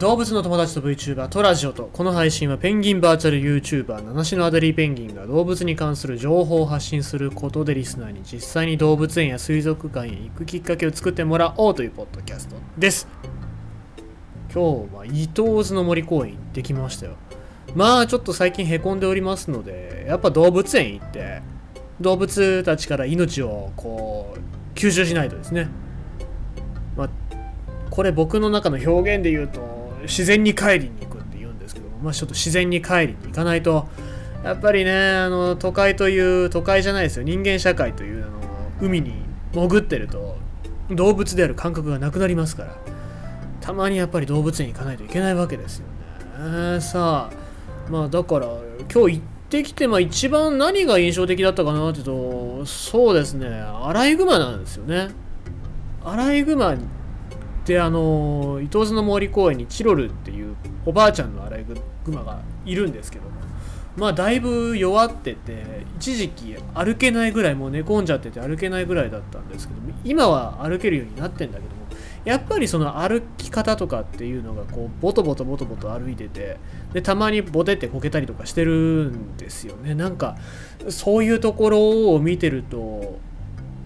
動物の友達と VTuber トラジオとこの配信はペンギンバーチャル YouTuber 七種のアデリーペンギンが動物に関する情報を発信することでリスナーに実際に動物園や水族館へ行くきっかけを作ってもらおうというポッドキャストです。今日は伊東津の森公園行ってきましたよ。まあちょっと最近へこんでおりますのでやっぱ動物園行って動物たちから命をこう吸収しないとですね。まあこれ僕の中の表現で言うと自然に帰りに行くって言うんですけども、まあ、ちょっと自然に帰りに行かないとやっぱりねあの都会という都会じゃないですよ。人間社会というあの海に潜ってると動物である感覚がなくなりますからたまにやっぱり動物園行かないといけないわけですよね。さあまあだから今日行ってきて、まあ、一番何が印象的だったかなっていうとそうですねアライグマなんですよね。アライグマであの伊東津の森公園にチロルっていうおばあちゃんのアライグマがいるんですけどもまあだいぶ弱ってて一時期歩けないぐらいもう寝込んじゃってて歩けないぐらいだったんですけども今は歩けるようになってんだけどもやっぱりその歩き方とかっていうのがこうボトボトボトボト歩いててでたまにボテってこけたりとかしてるんですよね。なんかそういうところを見てると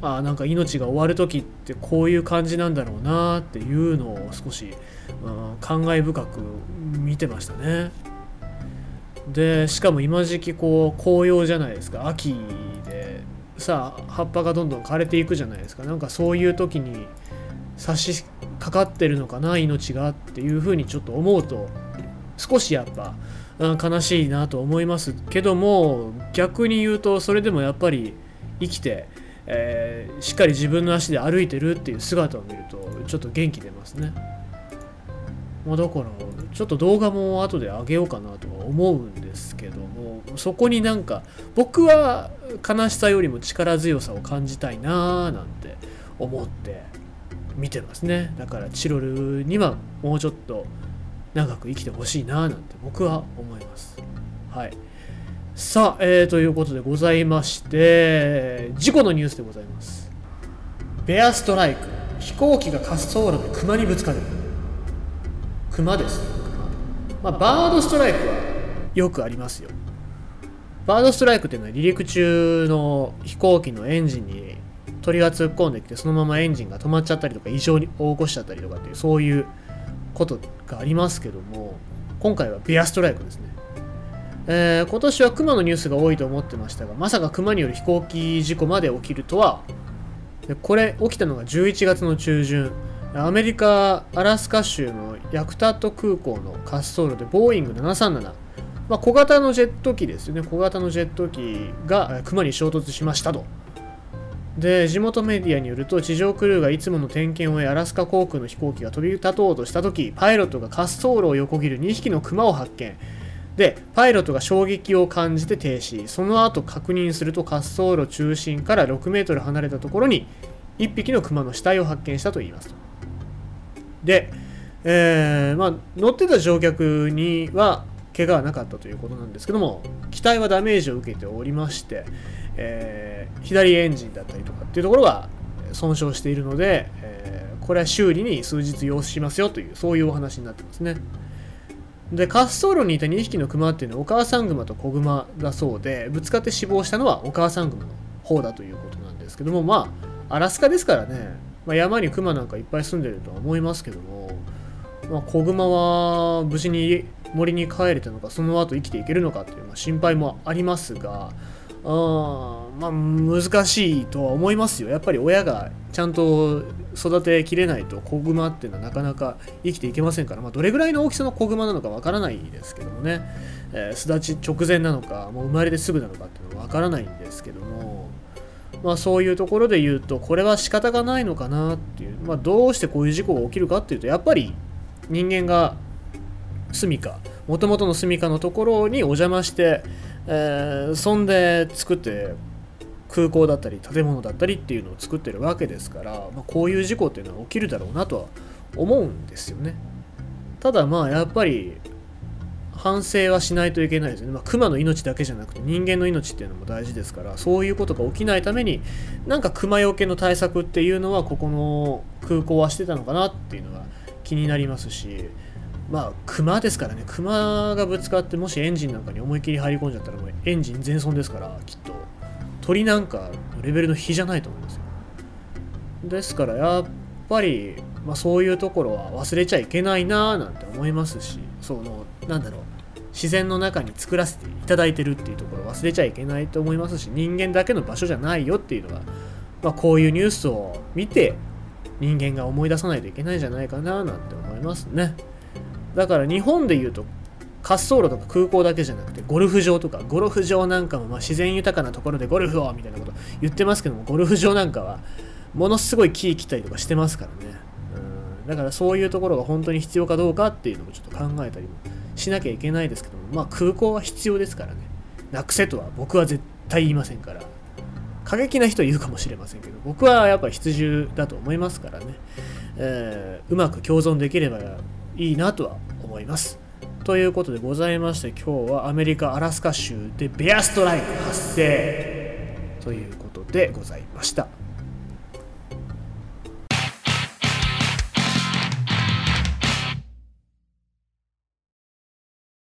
あなんか命が終わる時ってこういう感じなんだろうなっていうのを少し、うん、感慨深く見てましたね。でしかも今時期こう紅葉じゃないですか秋でさあ葉っぱがどんどん枯れていくじゃないですかなんかそういう時に差し掛かってるのかな命がっていうふうにちょっと思うと少しやっぱ、うん、悲しいなと思いますけども逆に言うとそれでもやっぱり生きてえー、しっかり自分の足で歩いてるっていう姿を見るとちょっと元気出ますね。まあ、だからちょっと動画も後で上げようかなとは思うんですけどもそこになんか僕は悲しさよりも力強さを感じたいなーなんて思って見てますね。だからチロルにはもうちょっと長く生きてほしいなーなんて僕は思います。はい。さあ、えー、ということでございまして事故のニュースでございます。ベアストライク。飛行機が滑走路で熊にぶつかる。熊です。ねまあ、バードストライクはよくありますよ。バードストライクっていうのは離陸中の飛行機のエンジンに鳥が突っ込んできてそのままエンジンが止まっちゃったりとか異常に起こしちゃったりとかっていうそういうことがありますけども今回はベアストライクですね。えー、今年は熊のニュースが多いと思ってましたがまさか熊による飛行機事故まで起きるとは。でこれ起きたのが11月の中旬。アメリカ・アラスカ州のヤクタット空港の滑走路でボーイング737、まあ、小型のジェット機ですよね。小型のジェット機が熊に衝突しましたと。で地元メディアによると地上クルーがいつもの点検を終えアラスカ航空の飛行機が飛び立とうとした時パイロットが滑走路を横切る2匹の熊を発見。でパイロットが衝撃を感じて停止その後確認すると滑走路中心から6メートル離れたところに1匹のクマの死体を発見したといいますとで、えー、まあ、乗ってた乗客には怪我はなかったということなんですけども機体はダメージを受けておりまして、えー、左エンジンだったりとかっていうところが損傷しているので、えー、これは修理に数日要しますよというそういうお話になってますね。で滑走路にいた2匹のクマっていうのはお母さんグマと子グマだそうでぶつかって死亡したのはお母さんグマの方だということなんですけどもまあアラスカですからね、まあ、山にクマなんかいっぱい住んでるとは思いますけども、まあ、子グマは無事に森に帰れたのかその後生きていけるのかっていう、まあ、心配もありますがあまあ難しいとは思いますよ。やっぱり親がちゃんと育てきれないと子グマっていうのはなかなか生きていけませんから、まあ、どれぐらいの大きさの子グマなのかわからないですけどもね、えー、巣立ち直前なのかもう生まれてすぐなのかっていうのはわからないんですけども。まあそういうところで言うとこれは仕方がないのかなっていう、まあ、どうしてこういう事故が起きるかっていうとやっぱり人間が住みかもともとの住みかのところにお邪魔してえー、そんで作って空港だったり建物だったりっていうのを作ってるわけですから、まあ、こういう事故っていうのは起きるだろうなとは思うんですよね。ただまあやっぱり反省はしないといけないですよね、まあ、熊の命だけじゃなくて人間の命っていうのも大事ですからそういうことが起きないためになんか熊よけの対策っていうのはここの空港はしてたのかなっていうのが気になりますしまあ熊ですからね。熊がぶつかってもしエンジンなんかに思いっきり入り込んじゃったらもうエンジン全損ですからきっと。鳥なんかのレベルの比じゃないと思いますよ。ですからやっぱり、まあ、そういうところは忘れちゃいけないなーなんて思いますしそのなんだろう自然の中に作らせていただいてるっていうところ忘れちゃいけないと思いますし人間だけの場所じゃないよっていうのは、まあ、こういうニュースを見て人間が思い出さないといけないんじゃないかななんて思いますね。だから日本で言うと滑走路とか空港だけじゃなくてゴルフ場とかゴルフ場なんかもま自然豊かなところでゴルフをみたいなこと言ってますけどもゴルフ場なんかはものすごい木切ったりとかしてますからね。うん。だからそういうところが本当に必要かどうかっていうのもちょっと考えたりもしなきゃいけないですけどもまあ空港は必要ですからね。なくせとは僕は絶対言いませんから。過激な人は言うかもしれませんけど僕はやっぱ必需だと思いますからね、えー、うまく共存できればいいなとは思います。ということでございまして今日はアメリカ・アラスカ州でベアストライク発生ということでございました。